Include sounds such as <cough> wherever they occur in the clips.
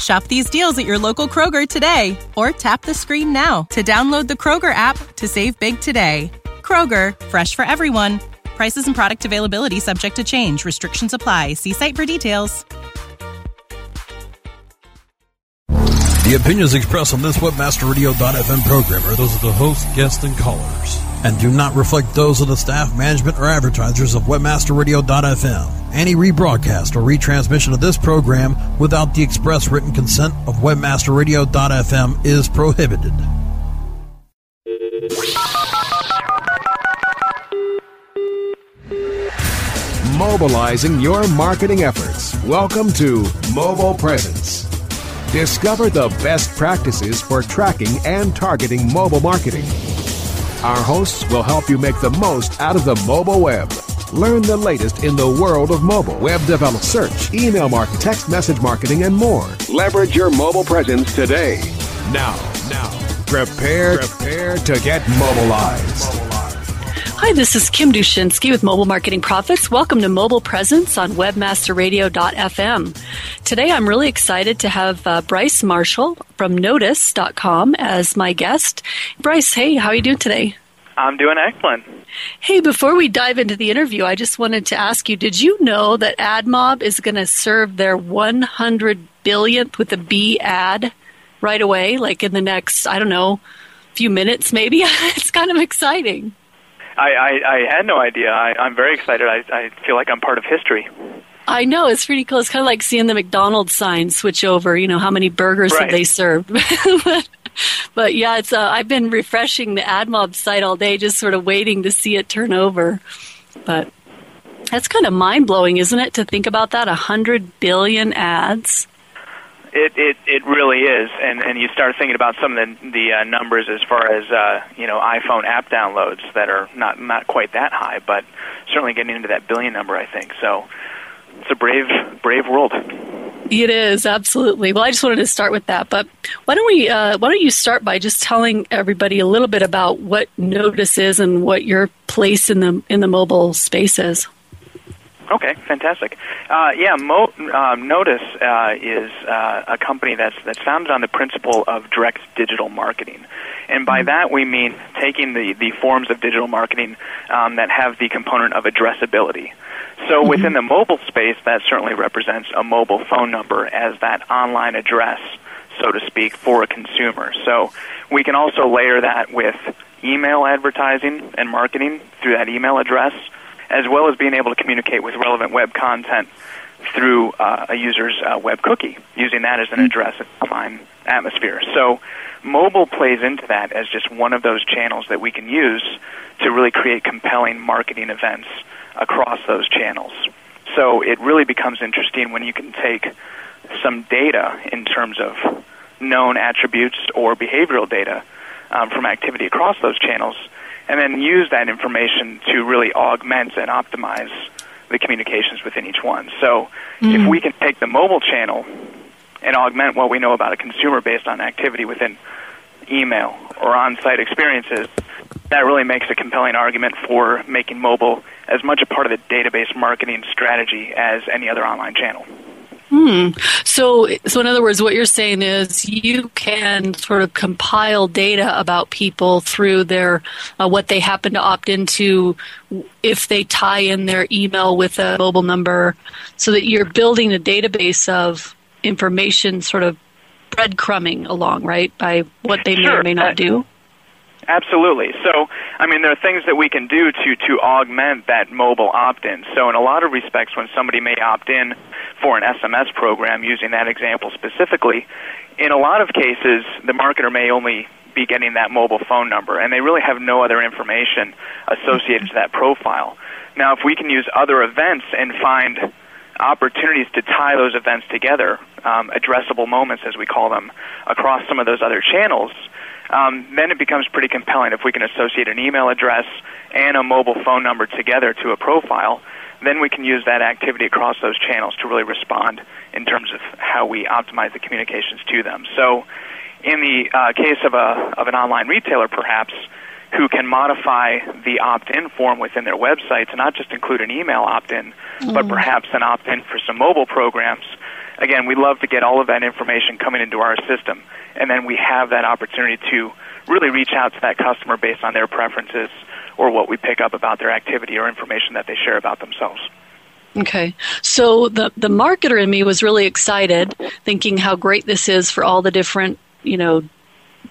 Shop these deals at your local Kroger today or tap the screen now to download the Kroger app to save big today. Kroger, fresh for everyone. Prices and product availability subject to change. Restrictions apply. See site for details. The opinions expressed on this WebmasterRadio.fm program are those of the host, guests, and callers, and do not reflect those of the staff, management, or advertisers of WebmasterRadio.fm. Any rebroadcast or retransmission of this program without the express written consent of WebmasterRadio.fm is prohibited. Mobilizing your marketing efforts. Welcome to Mobile Presence. Discover the best practices for tracking and targeting mobile marketing. Our hosts will help you make the most out of the mobile web. Learn the latest in the world of mobile, web development, search, email marketing, text message marketing, and more. Leverage your mobile presence today. Now, now, prepare, prepare to get mobilized. Hi, this is Kim Dushinski with Mobile Marketing Profits. Welcome to Mobile Presence on WebmasterRadio.fm. Today I'm really excited to have uh, Bryce Marshall from knotice.com as my guest. Bryce, hey, how are you doing today? I'm doing excellent. Hey, before we dive into the interview, I just wanted to ask you did you know that AdMob is going to serve their 100 billionth with a B ad right away, like in the next, I don't know, few minutes maybe? <laughs> it's kind of exciting. I, I, I had no idea. I, I'm very excited. I, I feel like I'm part of history. I know it's pretty cool. It's kind of like seeing the McDonald's sign switch over. You know, how many burgers Right. have they served? <laughs> <laughs> but, yeah, it's. Uh, I've been refreshing the AdMob site all day, just sort of waiting to see it turn over. But that's kind of mind blowing, isn't it? To think about that, a hundred billion ads. It it it really is, and and you start thinking about some of the the uh, numbers as far as uh, you know iPhone app downloads that are not not quite that high, but certainly getting into that billion number. I think so. It's a brave brave world. It is absolutely. Well, I just wanted to start with that, but why don't we? Uh, why don't you start by just telling everybody a little bit about what Knotice is and what your place in the in the mobile space is? Okay, fantastic. Uh, yeah, Mo, um, Knotice uh, is uh, a company that's that's founded on the principle of direct digital marketing, and by that we mean taking the the forms of digital marketing um, that have the component of addressability. So within the mobile space, that certainly represents a mobile phone number as that online address, so to speak, for a consumer. So we can also layer that with email advertising and marketing through that email address as well as being able to communicate with relevant web content through uh, a user's uh, web cookie, using that as an address in online atmosphere. So, mobile plays into that as just one of those channels that we can use to really create compelling marketing events across those channels. So, it really becomes interesting when you can take some data in terms of known attributes or behavioral data um, from activity across those channels and then use that information to really augment and optimize the communications within each one. So if mm. we can take the mobile channel and augment what we know about a consumer based on activity within email or on-site experiences, that really makes a compelling argument for making mobile as much a part of the database marketing strategy as any other online channel. Hmm. So, so in other words, what you're saying is you can sort of compile data about people through their uh, what they happen to opt into if they tie in their email with a mobile number, so that you're building a database of information, sort of breadcrumbing along, right, by what they may or may not Uh, do. Absolutely. So, I mean, there are things that we can do to to augment that mobile opt-in. So, in a lot of respects, when somebody may opt in for an SMS program, using that example specifically, in a lot of cases, the marketer may only be getting that mobile phone number, and they really have no other information associated to that profile. Now, if we can use other events and find opportunities to tie those events together, um, addressable moments as we call them, across some of those other channels, um, then it becomes pretty compelling. If we can associate an email address and a mobile phone number together to a profile, then we can use that activity across those channels to really respond in terms of how we optimize the communications to them. So, in the uh, case of a of an online retailer, perhaps who can modify the opt-in form within their website to not just include an email opt-in, but perhaps an opt-in for some mobile programs. Again, we love to get all of that information coming into our system, and then we have that opportunity to really reach out to that customer based on their preferences or what we pick up about their activity or information that they share about themselves. Okay. So the the marketer in me was really excited, thinking how great this is for all the different, you know,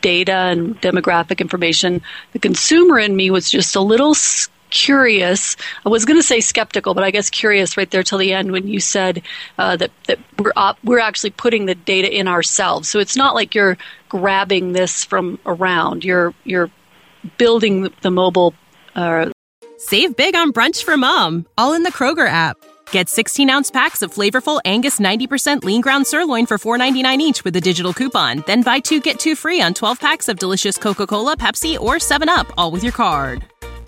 data and demographic information. The consumer in me was just a little s- curious. I was going to say skeptical, but I guess curious right there till the end when you said uh, that that we're op- we're actually putting the data in ourselves. So it's not like you're grabbing this from around. You're you're building the mobile uh, Save big on brunch for mom, all in the Kroger app. Get 16 ounce packs of flavorful Angus 90% lean ground sirloin for $4.99 each with a digital coupon. Then buy two get two free on 12 packs of delicious Coca Cola, Pepsi, or 7UP, all with your card.